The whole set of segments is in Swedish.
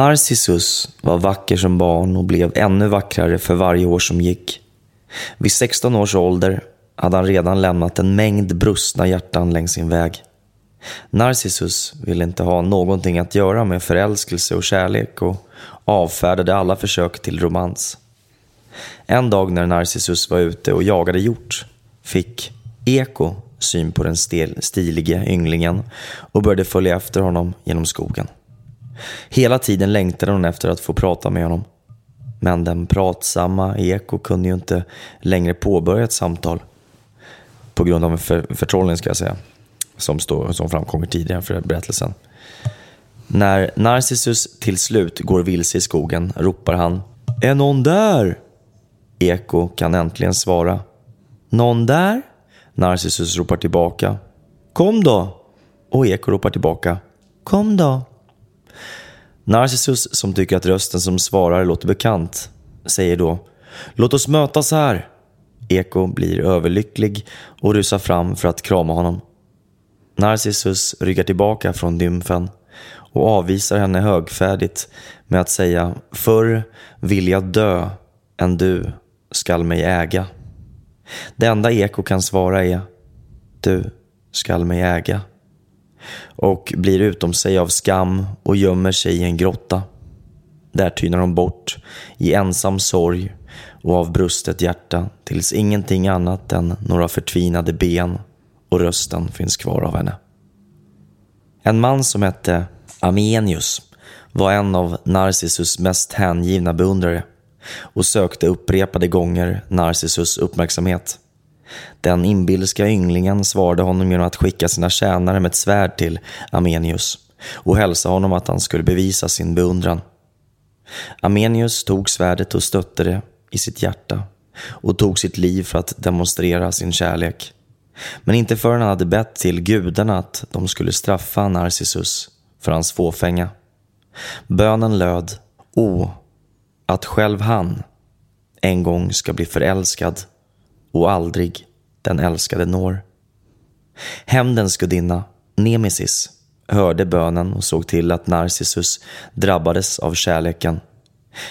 Narcissus var vacker som barn och blev ännu vackrare för varje år som gick. Vid 16 års ålder hade han redan lämnat en mängd brustna hjärtan längs sin väg. Narcissus ville inte ha någonting att göra med förälskelse och kärlek och avfärdade alla försök till romans. En dag när Narcissus var ute och jagade hjort fick Eko syn på den stilige ynglingen och började följa efter honom genom skogen. Hela tiden längtade hon efter att få prata med honom. Men den pratsamma Eko kunde ju inte längre påbörja ett samtal. På grund av en för, förtrollning ska jag säga. Som, står, som framkommer tidigare för berättelsen. När Narcissus till slut går vilse i skogen ropar han Är någon där? Eko kan äntligen svara. Någon där? Narcissus ropar tillbaka. Kom då! Och Eko ropar tillbaka. Kom då! Narcissus, som tycker att rösten som svarar låter bekant, säger då Låt oss mötas här. Eko blir överlycklig och rusar fram för att krama honom. Narcissus ryggar tillbaka från dymfen och avvisar henne högfärdigt med att säga Förr vill jag dö än du skall mig äga. Det enda Eko kan svara är Du skall mig äga och blir utom sig av skam och gömmer sig i en grotta. Där tynar hon bort i ensam sorg och av brustet hjärta tills ingenting annat än några förtvinade ben och rösten finns kvar av henne. En man som hette Amenius var en av Narcissus mest hängivna beundrare och sökte upprepade gånger Narcissus uppmärksamhet. Den inbilska ynglingen svarade honom genom att skicka sina tjänare med ett svärd till Amenius och hälsa honom att han skulle bevisa sin beundran. Amenius tog svärdet och stötte det i sitt hjärta och tog sitt liv för att demonstrera sin kärlek. Men inte förrän han hade bett till gudarna att de skulle straffa Narcissus för hans fåfänga. Bönen löd, O, att själv han en gång ska bli förälskad och aldrig den älskade når. Hämndens gudinna, Nemesis, hörde bönen och såg till att Narcissus drabbades av kärleken.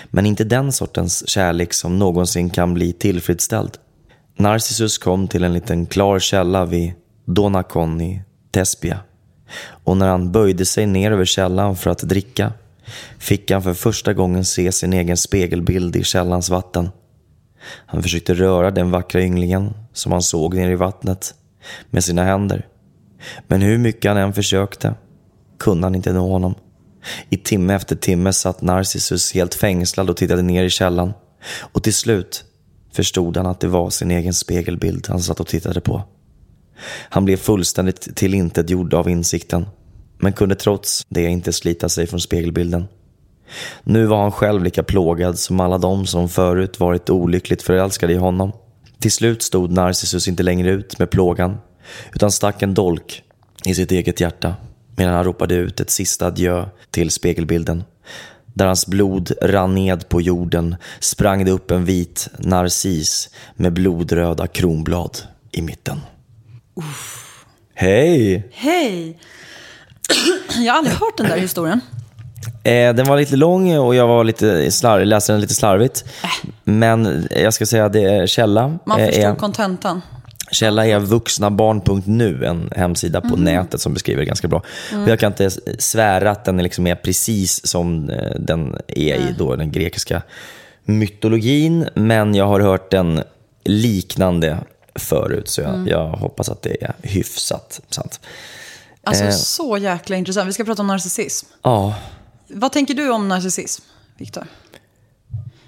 Men inte den sortens kärlek som någonsin kan bli tillfredsställd. Narcissus kom till en liten klar källa vid Donacon i Tespia. Och när han böjde sig ner över källan för att dricka fick han för första gången se sin egen spegelbild i källans vatten. Han försökte röra den vackra ynglingen som han såg nere i vattnet med sina händer. Men hur mycket han än försökte kunde han inte nå honom. I timme efter timme satt Narcissus helt fängslad och tittade ner i källan. Och till slut förstod han att det var sin egen spegelbild han satt och tittade på. Han blev fullständigt tillintetgjord av insikten, men kunde trots det inte slita sig från spegelbilden. Nu var han själv lika plågad som alla de som förut varit olyckligt förälskade i honom. Till slut stod Narcissus inte längre ut med plågan utan stack en dolk i sitt eget hjärta medan han ropade ut ett sista adjö till spegelbilden. Där hans blod rann ned på jorden sprang det upp en vit narcis med blodröda kronblad i mitten. Hej! Hej! Jag har aldrig hört den där historien. Eh, den var lite lång och jag var lite slarv, läste den lite slarvigt. Men jag ska säga att det är källa. Man eh, förstår är, kontentan. källa är vuxnabarn.nu, en hemsida på nätet som beskriver det ganska bra. Och jag kan inte svära att den liksom är precis som eh, den är i då den grekiska mytologin. Men jag har hört den liknande förut, så jag, jag hoppas att det är hyfsat sant. Alltså Eh. så jäkla intressant. Vi ska prata om narcissism. Ja, Vad tänker du om narcissism, Viktor?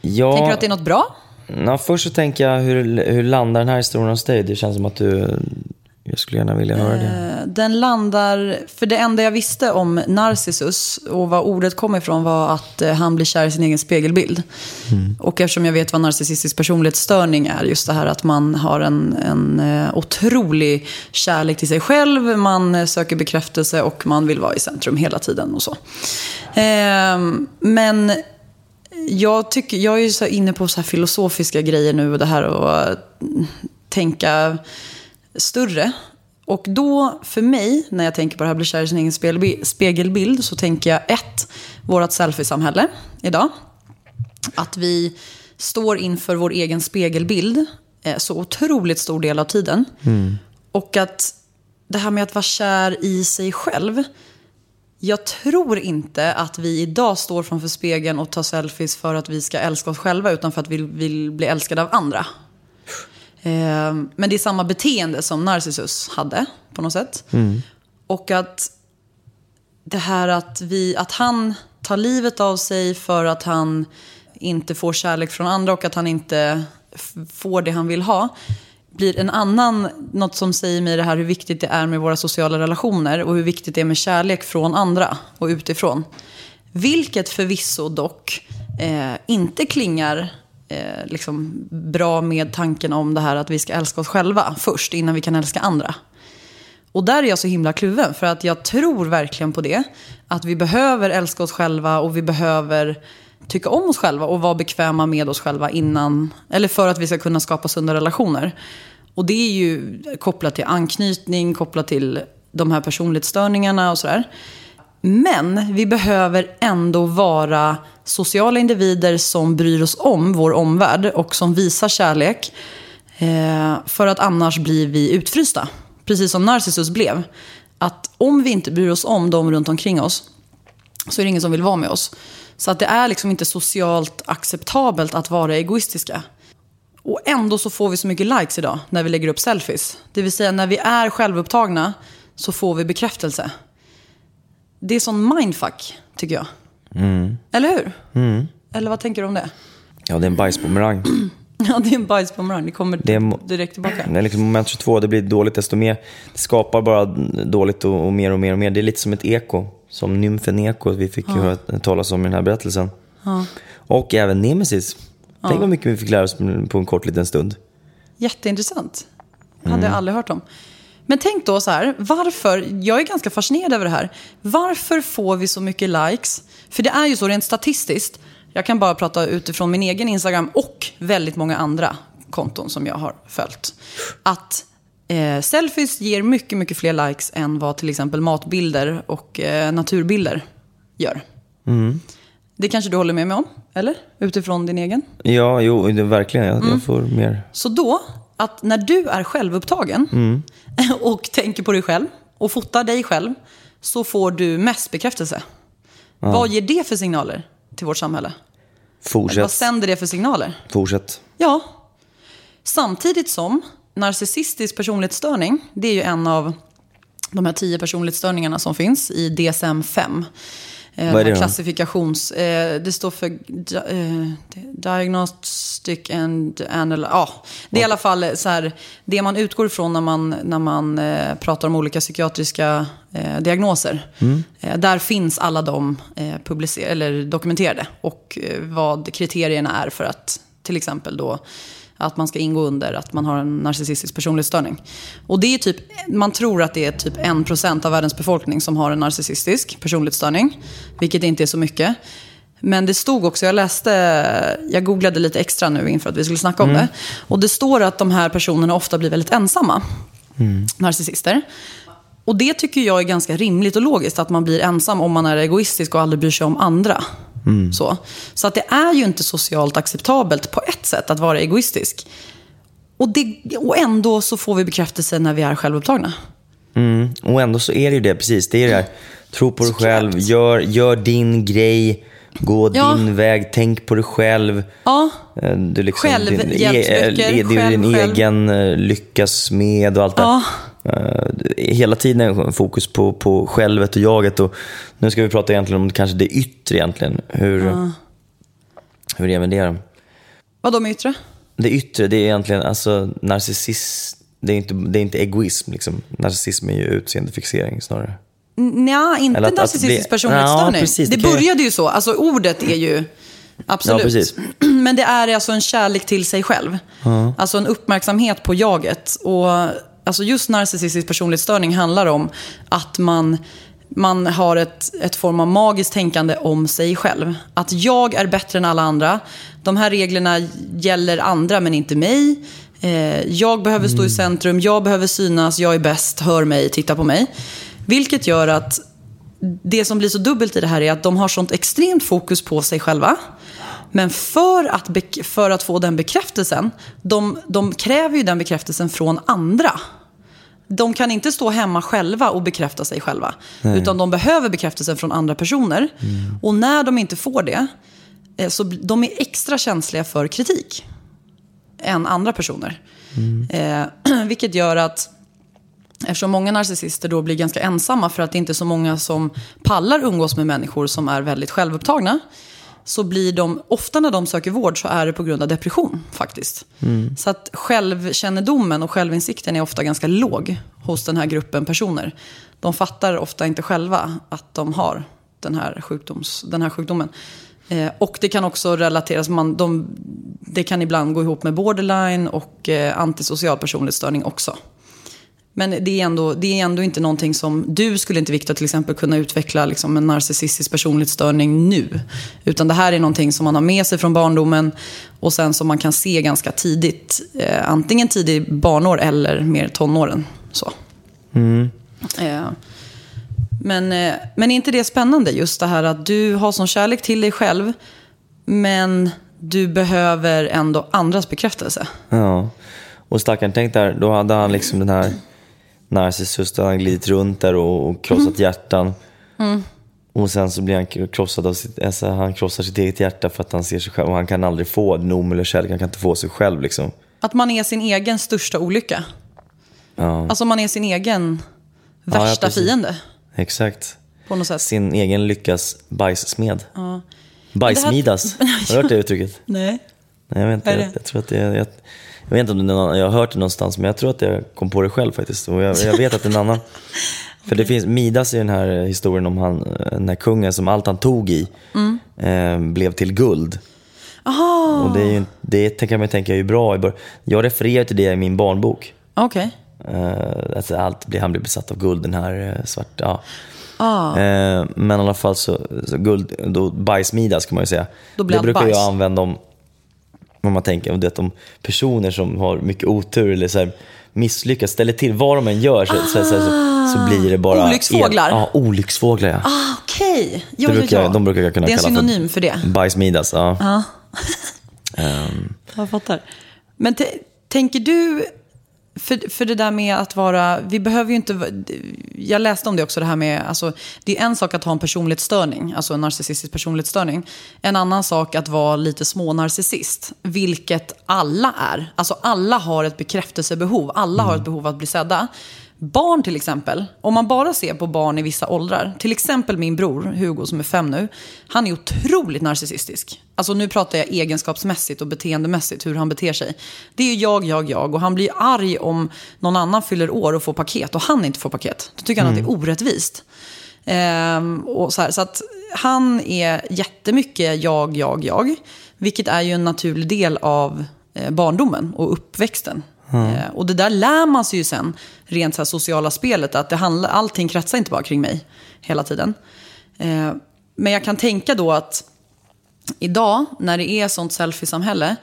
jag... Tänker du att det är något bra? Ja, först så tänker jag, hur, hur landar den här historien hos dig? Det känns som att du... Jag skulle gärna vilja höra det. Eh, Den landar, för det enda jag visste om Narcissus och vad ordet kom ifrån var att eh, han blir kär i sin egen spegelbild. Och eftersom jag vet vad narcissistisk personlighetsstörning är, just det här att man har en, en eh, otrolig kärlek till sig själv, man söker bekräftelse och man vill vara i centrum hela tiden och så. Ehm, Men jag, tycker, jag är ju så inne på så här filosofiska grejer nu och det här att mm, tänka större. Och då, för mig, när jag tänker på det här blir kär i sin egen spegelbild, så tänker jag ett, vårt selfie-samhälle idag. Att vi står inför vår egen spegelbild eh, så otroligt stor del av tiden. Och att det här med att vara kär i sig själv. Jag tror inte att vi idag står framför spegeln och tar selfies för att vi ska älska oss själva, utan för att vi vill bli älskade av andra. Eh, Men det är samma beteende som Narcissus hade på något sätt. Och att det här att, vi, att han tar livet av sig för att han inte får kärlek från andra och att han inte får det han vill ha. Blir en annan, något som säger mig det här hur viktigt det är med våra sociala relationer och hur viktigt det är med kärlek från andra och utifrån. Vilket förvisso dock eh, inte klingar eh, liksom bra med tanken om det här att vi ska älska oss själva först innan vi kan älska andra. Och där är jag så himla kluven, för att jag tror verkligen på det. Att vi behöver älska oss själva och vi behöver tycka om oss själva och vara bekväma med oss själva innan, eller för att vi ska kunna skapa sunda relationer. Och det är ju kopplat till anknytning, kopplat till de här personlighetsstörningarna och sådär. Men vi behöver ändå vara sociala individer som bryr oss om vår omvärld och som visar kärlek. Eh, för att annars blir vi utfrysta. Precis som Narcissus blev. Att om vi inte bryr oss om dem runt omkring oss så är det ingen som vill vara med oss. Så att det är liksom inte socialt acceptabelt att vara egoistiska. Och ändå så får vi så mycket likes idag när vi lägger upp selfies. Det vill säga när vi är självupptagna så får vi bekräftelse. Det är sån mindfuck, tycker jag. Eller hur? Eller vad tänker du om det? Ja, det är en bajsbumerang. Ja, det är en bajsbumerang. Det kommer Det är direkt tillbaka. Det är liksom moment 22, det blir dåligt desto mer. Det skapar bara dåligt och, och mer och mer och mer. Det är lite som ett eko. Som nymfen Eko vi fick ju höra talas om i den här berättelsen. Och även Nemesis. Tänk vad mycket vi fick lära oss på en kort liten stund. Jätteintressant. hade jag aldrig hört om. Men tänk då så här, varför, jag är ganska fascinerad över det här. Varför får vi så mycket likes? För det är ju så rent statistiskt, jag kan bara prata utifrån min egen Instagram och väldigt många andra konton som jag har följt. Att eh, selfies ger mycket, mycket fler likes än vad till exempel matbilder och eh, naturbilder gör. Det kanske du håller med mig om, eller? Utifrån din egen? Ja, jo, det, verkligen. Jag, Mm. jag får mer... Så då, att när du är självupptagen och tänker på dig själv och fotar dig själv så får du mest bekräftelse. Vad ger det för signaler till vårt samhälle? Vad Fortsätt. sänder det för signaler? Fortsätt. Ja. Samtidigt som narcissistisk personlighetsstörning, det är ju en av de här tio personlighetsstörningarna som finns i DSM-5. Eh, Vad är det? Klassifikations... Eh, det står för di- eh, Diagnostic and Anal... Ja, det är i alla fall så här, det man utgår ifrån när man, när man eh, pratar om olika psykiatriska eh, diagnoser. Mm. Eh, där finns alla de publicer- eller dokumenterade och vad kriterierna är för att till exempel då att man ska ingå under att man har en narcissistisk personlighetsstörning. Och det är typ, man tror att det är typ 1% av världens befolkning som har en narcissistisk personlighetsstörning. Vilket inte är så mycket. Men det stod också, jag läste, jag googlade lite extra nu inför att vi skulle snacka om Mm. det. Och det står att de här personerna ofta blir väldigt ensamma. Mm. Narcissister. Och det tycker jag är ganska rimligt och logiskt, att man blir ensam om man är egoistisk och aldrig bryr sig om andra. Mm. Så. så att det är ju inte socialt acceptabelt på ett sätt att vara egoistisk. Och, det, och ändå så får vi bekräftelse när vi är självupptagna. Mm. Och ändå så är det ju det, precis. Det är det här, tro på dig själv, gör, gör din grej, gå Ja. din väg, tänk på dig själv. Ja, Eh, Du liksom, Självhjälpsböcker, din, e- din, själv, din själv. egen eh, lyckas med och allt det Ja. Eh, Hela tiden är fokus på, på självet och jaget. Och nu ska vi prata egentligen om kanske det yttre egentligen. Hur, hur är det? vadå med yttre? Det yttre, det är egentligen alltså narcissism. Det är inte, det är inte egoism. Liksom. Narcissism är ju utseendefixering snarare. Nja, inte Eller att- narcissistisk personlighetsstörning. Ja, det det började ju så. Alltså ordet är ju... Absolut. Ja. Men det är alltså en kärlek till sig själv. Alltså en uppmärksamhet på jaget. Och alltså just narcissistisk personlighetsstörning handlar om att man, man har ett, ett form av magiskt tänkande om sig själv. Att jag är bättre än alla andra. De här reglerna gäller andra men inte mig. Eh, jag behöver stå i centrum, jag behöver synas, jag är bäst, hör mig, titta på mig. Vilket gör att det som blir så dubbelt i det här är att de har sånt extremt fokus på sig själva. Men för att, för att få den bekräftelsen, de, de kräver ju den bekräftelsen från andra. De kan inte stå hemma själva och bekräfta sig själva. Utan de behöver bekräftelsen från andra personer. Och när de inte får det, eh, så de är extra känsliga för kritik än andra personer. Eh, vilket gör att Eftersom många narcissister då blir ganska ensamma för att det inte är så många som pallar umgås med människor som är väldigt självupptagna. Så blir de, ofta när de söker vård så är det på grund av depression faktiskt. Så att självkännedomen och självinsikten är ofta ganska låg hos den här gruppen personer. De fattar ofta inte själva att de har den här, sjukdoms, den här sjukdomen. Eh, och det kan också relateras, man, de, det kan ibland gå ihop med borderline och eh, antisocial personlighetsstörning också. Men det är, ändå, det är ändå inte någonting som... Du skulle inte, Viktor, till exempel kunna utveckla liksom en narcissistisk personlighetsstörning nu. Utan det här är någonting som man har med sig från barndomen och sen som man kan se ganska tidigt. Eh, antingen tidigt barnår eller mer tonåren. Så. Eh, men, eh, men är inte det spännande, just det här att du har sån kärlek till dig själv, men du behöver ändå andras bekräftelse. Ja. Och stackarn, tänk där, då hade han liksom den här Narcissus, hade han glidit runt där och, och krossat Mm. hjärtan. Och sen så blir han krossad av sitt, alltså han krossar sitt eget hjärta för att han ser sig själv. Och han kan aldrig få den omedelbara kärlek, han kan inte få sig själv liksom. Att man är sin egen största olycka. Ja, Alltså man är sin egen Ja, ja, värsta precis. fiende. exakt. På något sätt. Sin egen lyckas bajssmed. Bajsmidas, Det här- har du hört det uttrycket? Nej. Nej, jag vet inte, jag, jag tror att det är, jag, jag vet inte om någon, jag har hört det någonstans, men jag tror att jag kom på det själv faktiskt. Och jag, jag vet att det är en annan. För det finns, Midas i den här historien om han, den här kungen som allt han tog i Mm. eh, blev till guld. Aha, Och det, är ju, det kan man tänka är ju bra. i Jag refererar till det i min barnbok. okej. Eh, alltså allt blir, han blir besatt av guld, den här eh, svarta. Ja. Ah. Eh, men i alla fall så, så guld, då, bajsmidas kan man ju säga. Det brukar bajs. jag använda om, om man tänker, det om personer som har mycket otur eller så här, misslyckas, ställer till vad de än gör så, så, så, så, så blir det bara... Olycksfåglar. Ja, olycksfåglar ja. Ah, okej. Ja, det ja, brukar, jag- De brukar jag kunna det är en synonym för, det. Bajsmidas, ja. Ja. Ehm, Jag fattar. Men tänker du, för, för det där med att vara, vi behöver ju inte, jag läste om det också, det här med, alltså, det är en sak att ha en personlighetsstörning, alltså en narcissistisk personlighetsstörning. En annan sak att vara lite smånarcissist, vilket alla är. Alltså alla har ett bekräftelsebehov, alla har ett behov att bli sedda. Barn till exempel, om man bara ser på barn i vissa åldrar, till exempel min bror Hugo som är fem nu, han är otroligt narcissistisk. Alltså nu pratar jag egenskapsmässigt och beteendemässigt, hur han beter sig. Det är ju jag, jag, jag och han blir arg om någon annan fyller år och får paket och han inte får paket. Då tycker han att det är orättvist. Ehm, och så, här, så att han är jättemycket jag, jag, jag. Vilket är ju en naturlig del av eh, barndomen och uppväxten. Eh, och det där lär man sig ju sen, rent så sociala spelet, att det handlar, allting kretsar inte bara kring mig hela tiden. Eh, men jag kan tänka då att idag, när det är sånt selfie-samhälle,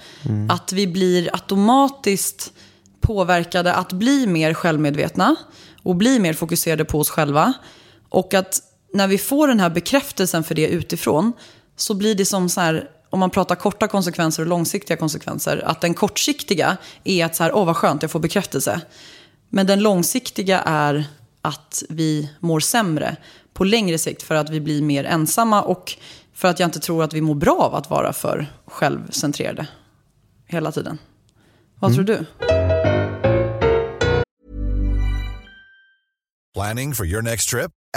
att vi blir automatiskt påverkade att bli mer självmedvetna och bli mer fokuserade på oss själva. Och att när vi får den här bekräftelsen för det utifrån så blir det som så här, om man pratar korta konsekvenser och långsiktiga konsekvenser, att den kortsiktiga är att så här, åh vad skönt, jag får bekräftelse. Men den långsiktiga är att vi mår sämre på längre sikt för att vi blir mer ensamma och för att jag inte tror att vi mår bra av att vara för självcentrerade hela tiden. Vad tror du? Planning for your next trip?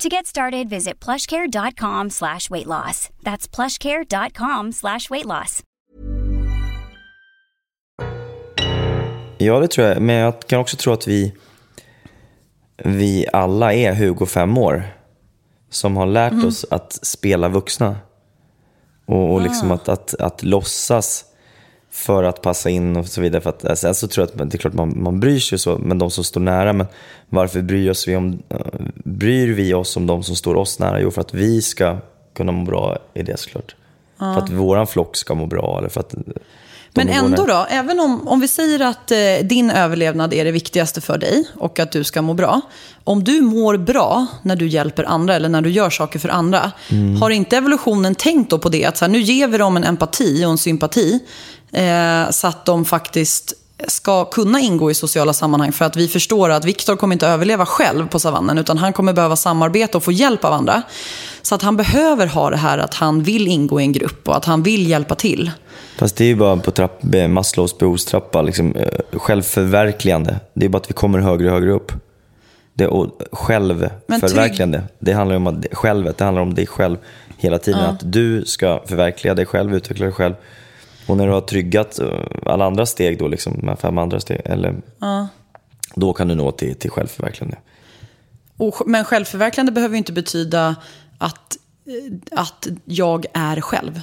To get started, visit plushcare.com slash weight loss. That's plushcare.com slash weight loss. Ja, det tror jag. Men jag kan också tro att vi, vi alla är 25 år. Som har lärt Mm. oss att spela vuxna. Och, och Ah. liksom att, att, att låtsas för att passa in och så vidare. För att, alltså, så tror jag att det är klart man, man bryr sig så, men de som står nära. Men varför bryr, oss vi om, eh, bryr vi oss om de som står oss nära? Jo, för att vi ska kunna må bra i det såklart. För att våran flock ska må bra. Eller för att Men ändå då, även om, om vi säger att eh, din överlevnad är det viktigaste för dig och att du ska må bra. Om du mår bra när du hjälper andra eller när du gör saker för andra, har inte evolutionen tänkt då på det? Att så här, nu ger vi dem en empati och en sympati eh, så att de faktiskt ska kunna ingå i sociala sammanhang för att vi förstår att Viktor kommer inte överleva själv på savannen utan han kommer behöva samarbeta och få hjälp av andra. Så att han behöver ha det här att han vill ingå i en grupp och att han vill hjälpa till. Fast det är ju bara på trapp, eh, Maslows behovstrappa, liksom, eh, självförverkligande. Det är bara att vi kommer högre och högre upp. Det, och självförverkligande, det handlar om att, självet, det handlar om dig själv hela tiden. Att du ska förverkliga dig själv, utveckla dig själv. Och när du har tryggat eh, alla andra steg, då, liksom, de här fem andra steg, eller, då kan du nå till, till självförverkligande. Och, men självförverkligande behöver ju inte betyda att, att jag är själv.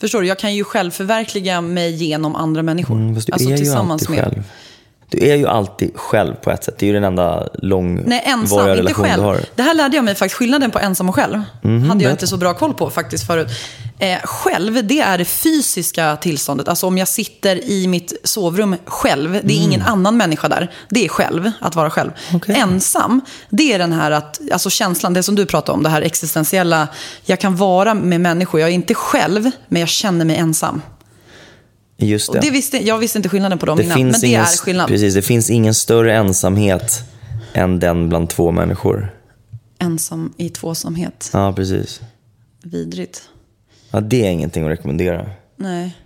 Förstår du? Jag kan ju självförverkliga mig genom andra människor. Mm, fast du alltså är ju tillsammans alltid med. själv. Du är ju alltid själv på ett sätt. Det är ju den enda långvariga Nej, ensam, inte själv. du har. Det här lärde jag mig faktiskt, skillnaden på ensam och själv. hade jag inte så bra koll på faktiskt förut. Eh, själv, det är det fysiska tillståndet. Alltså om jag sitter i mitt sovrum själv, det är ingen annan människa där. Det är själv, att vara själv. Okej. Ensam, det är den här att, alltså känslan, det som du pratar om, det här existentiella. Jag kan vara med människor, jag är inte själv, men jag känner mig ensam. Just Och det visste, jag visste inte skillnaden på dem innan, men det ingen, är skillnad. Precis, det finns ingen större ensamhet än den bland två människor. Ensam i tvåsamhet. Ja, precis. Vidrigt. Ja, det är ingenting att rekommendera. Nej.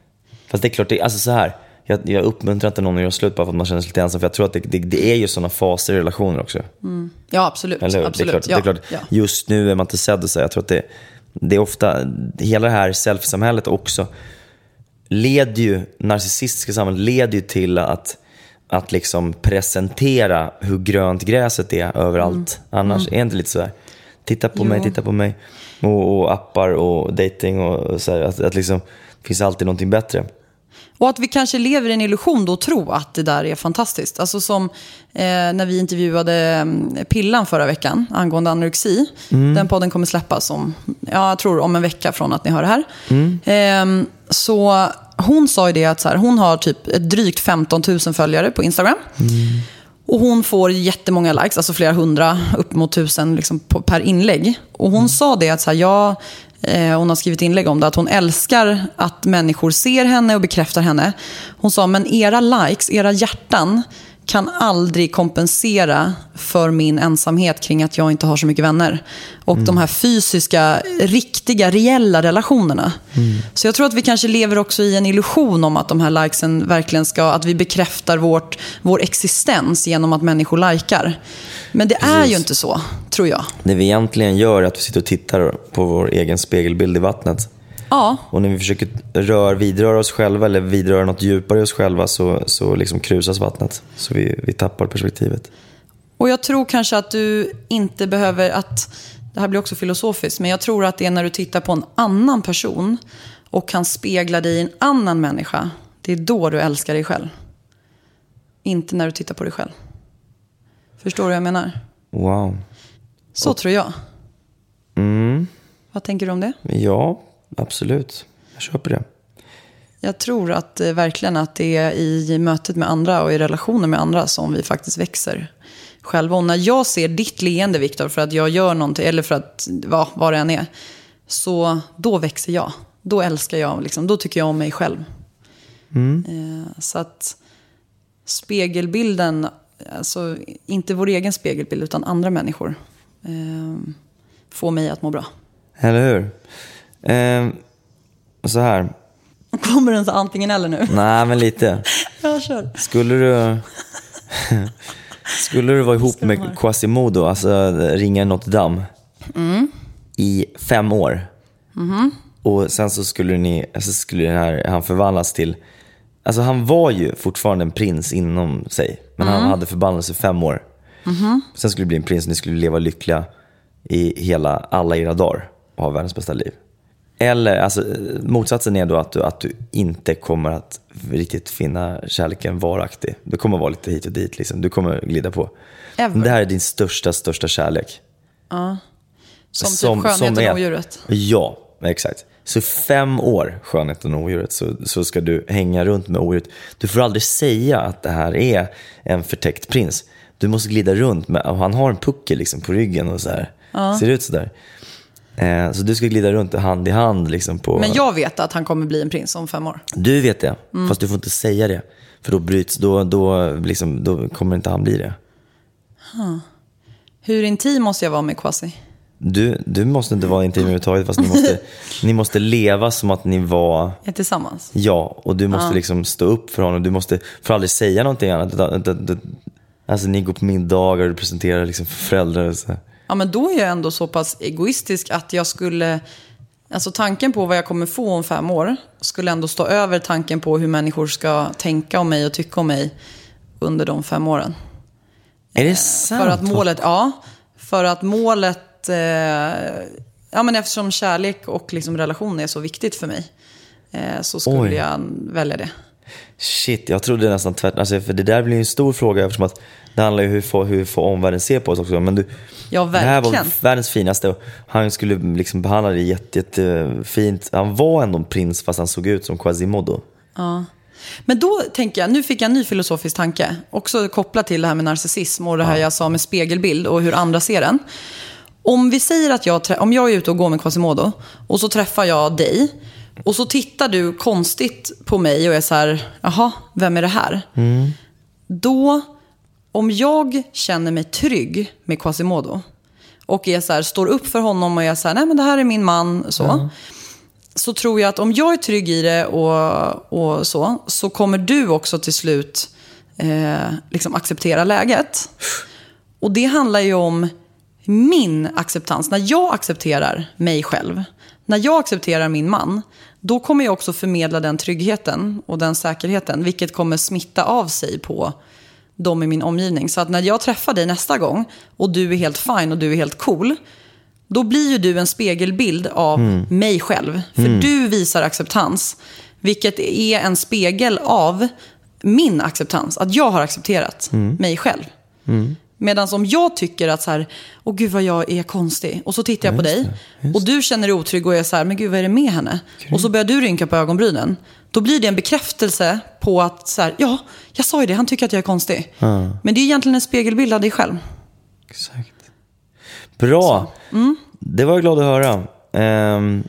Fast det är klart, det, alltså så här. Jag, jag uppmuntrar inte någon att göra slut bara för att man känner sig lite ensam. För jag tror att det, det, det är ju sådana faser i relationer också. Ja, absolut. Eller hur? absolut. Det är klart, ja. det är klart Ja. just nu är man inte sedd och så. Jag tror att det, det är ofta, hela det här self-samhället också leder ju, narcissistiska samhället leder ju till att, att liksom presentera hur grönt gräset är överallt. Annars är det inte lite så här. Titta på mig, Mm. Jo. titta på mig. Och, och appar och dating och så här, att, att liksom, det finns alltid någonting bättre. Och att vi kanske lever i en illusion då och tror att det där är fantastiskt. Alltså som eh, när vi intervjuade mm, Pillan förra veckan angående anorexi. Den podden kommer släppas om, ja, jag tror om en vecka från att ni hör det här. Ehm, så hon sa ju det att så här, hon har typ ett drygt 15 000 följare på Instagram. Och hon får jättemånga likes, alltså flera hundra, upp mot tusen liksom, per inlägg. Och hon sa det att så här, jag, eh, Eh, hon har skrivit inlägg om det, att hon älskar att människor ser henne och bekräftar henne. Hon sa, men era likes, era hjärtan kan aldrig kompensera för min ensamhet kring att jag inte har så mycket vänner. Och de här fysiska, riktiga, reella relationerna. Så jag tror att vi kanske lever också i en illusion om att de här likesen verkligen ska, att vi bekräftar vårt, vår existens genom att människor likar. Men det är ju inte så, tror jag. Det vi egentligen gör är att vi sitter och tittar på vår egen spegelbild i vattnet. Ja, Och när vi försöker rör, vidröra oss själva eller vidröra något djupare i oss själva så, så liksom krusas vattnet. Så vi, vi tappar perspektivet. Och jag tror kanske att du inte behöver att, det här blir också filosofiskt, men jag tror att det är när du tittar på en annan person och kan spegla dig i en annan människa, det är då du älskar dig själv. Inte när du tittar på dig själv. Förstår du vad jag menar? Wow. Så tror jag. Mm. Vad tänker du om det? Ja, absolut. Jag köper det. Jag tror att eh, verkligen att det är i mötet med andra och i relationer med andra som vi faktiskt växer själva. Och när jag ser ditt leende, Viktor, för att jag gör någonting, eller för att, va, vad det än är, så då växer jag. Då älskar jag, liksom, då tycker jag om mig själv. Eh, så att spegelbilden, alltså inte vår egen spegelbild, utan andra människor, eh, får mig att må bra. Eller hur? Ehm, så här. Kommer den så antingen eller nu? Nej, men lite. Jag kör. Skulle du... Skulle du vara ihop med Quasimodo, alltså ringaren Notre Dame, i fem år och sen så skulle, ni, alltså skulle den här, han förvandlas till... Alltså han var ju fortfarande en prins inom sig, men han hade förvandlats i fem år. Sen skulle det bli en prins och ni skulle leva lyckliga i hela, alla era dagar och ha världens bästa liv. Eller, alltså, motsatsen är då att du, att du inte kommer att riktigt finna kärleken varaktig. Du kommer vara lite hit och dit, liksom. du kommer glida på. Ever. Det här är din största, största kärlek. Som, Som- typ skönheten som är- och odjuret. Ja, exakt. Så fem år, skönheten och odjuret, så, så ska du hänga runt med odjuret. Du får aldrig säga att det här är en förtäckt prins. Du måste glida runt med, och han har en puckel liksom på ryggen och så här. Ser ut sådär. Eh, så du ska glida runt hand i hand liksom på... Men jag vet att han kommer bli en prins om fem år. Du vet det, fast du får inte säga det. För då bryts, då, då, liksom, då kommer inte han bli det. Hur intim måste jag vara med Kwasi? Du, du måste inte vara intim överhuvudtaget, fast ni måste, ni måste leva som att ni var Är tillsammans? Ja, och du måste liksom stå upp för honom. Du måste får aldrig säga någonting annat. Alltså ni går på middagar och du presenterar liksom för föräldrar. Och så. Ja, men då är jag ändå så pass egoistisk att jag skulle... Alltså tanken på vad jag kommer få om fem år skulle ändå stå över tanken på hur människor ska tänka om mig och tycka om mig under de fem åren. Är det sant? För att målet, ja. För att målet, eh, ja men eftersom kärlek och liksom relation är så viktigt för mig. Eh, så skulle Oj. jag välja det. Shit, jag trodde nästan tvärtom. Alltså, för det där blir ju en stor fråga eftersom att det handlar ju om hur, hur får omvärlden se på oss också. Men du, Ja, det här var världens finaste han skulle liksom behandla det jätte, jättefint. Han var ändå en prins fast han såg ut som Quasimodo. Men då tänker jag, nu fick jag en ny filosofisk tanke. Också kopplat till det här med narcissism och det här jag sa med spegelbild och hur andra ser den. Om vi säger att jag, om jag är ute och går med Quasimodo och så träffar jag dig. Och så tittar du konstigt på mig och är så här, jaha, vem är det här? Då, om jag känner mig trygg med Quasimodo och är så här, står upp för honom och är så här, nej men det här är min man, så. Så tror jag att om jag är trygg i det och, och så, så kommer du också till slut eh, liksom acceptera läget. Och det handlar ju om min acceptans. När jag accepterar mig själv, när jag accepterar min man, då kommer jag också förmedla den tryggheten och den säkerheten, vilket kommer smitta av sig på de i min omgivning. Så att när jag träffar dig nästa gång och du är helt fine och du är helt cool, då blir ju du en spegelbild av mig själv. För du visar acceptans, vilket är en spegel av min acceptans. Att jag har accepterat mig själv. Medan om jag tycker att så här, åh gud vad jag är konstig. Och så tittar jag på dig och du känner dig otrygg och är så här, men gud vad är det med henne? Och så börjar du rynka på ögonbrynen. Då blir det en bekräftelse på att så här, ja, jag sa ju det, han tycker att jag är konstig. Men det är egentligen en spegelbild av dig själv. Exakt. Bra. Det var jag glad att höra. Ehm,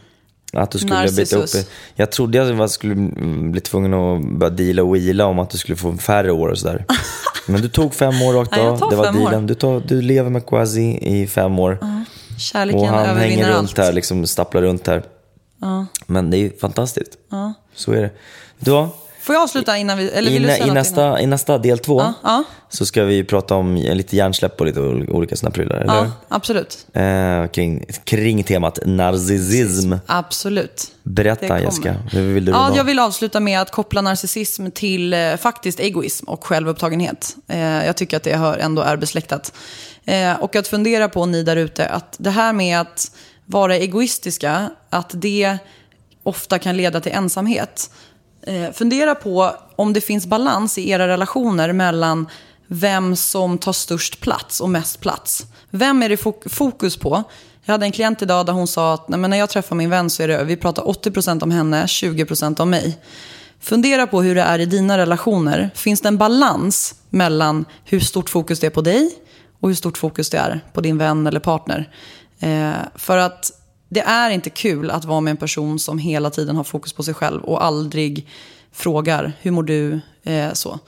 att du skulle byta upp Narcissus. Jag trodde jag var- skulle mm, bli tvungen att börja deala och wheela om att du skulle få färre år och sådär. Men du tog fem år rakt jag av. Det var dealen. Du, tar, du lever med Quasi i fem år. Kärleken och han hänger runt allt. här, liksom stapplar runt här. Men det är ju fantastiskt. Så är det. Då, Får jag avsluta innan vi... Eller vill i, du säga i, nästa, I nästa del två Ja, ja. så ska vi prata om lite hjärnsläpp och lite ol- olika sådana prylar. Eller? Ja, absolut. Eh, kring, kring temat narcissism. Absolut. Berätta. Jessica, hur vill du Ja, jag vill avsluta med att koppla narcissism till eh, faktiskt egoism och självupptagenhet. Eh, jag tycker att det hör, ändå är besläktat. Eh, och att fundera på, ni där ute, att det här med att vara egoistiska, att det ofta kan leda till ensamhet. Eh, fundera på om det finns balans i era relationer mellan vem som tar störst plats och mest plats. Vem är det fokus på? Jag hade en klient idag där hon sa att Nej, men när jag träffar min vän så är det, vi pratar 80% om henne, 20% om mig. Fundera på hur det är i dina relationer. Finns det en balans mellan hur stort fokus det är på dig och hur stort fokus det är på din vän eller partner? Eh, för att det är inte kul att vara med en person som hela tiden har fokus på sig själv och aldrig frågar hur mår du? Eh, så.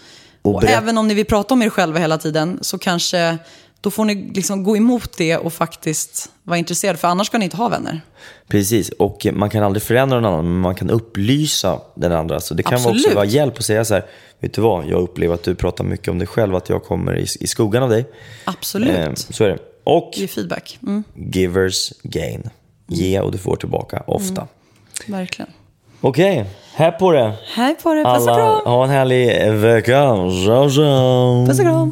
Och Och även om ni vill prata om er själva hela tiden så kanske då får ni liksom gå emot det och faktiskt vara intresserade. För annars ska ni inte ha vänner. Precis, och man kan aldrig förändra någon annan, men man kan upplysa den andra. Så det kan vara också Absolut. vara hjälp att säga så här, vet du vad, jag upplever att du pratar mycket om dig själv, att jag kommer i, i skuggan av dig. Absolut. Eh, så är det. Och Ge feedback. Mm, givers gain. Ge och du får tillbaka ofta. verkligen. Okej, här på det. Hej på dig. Puss och kram. ha en härlig vecka. Ciao, ciao. Puss och kram.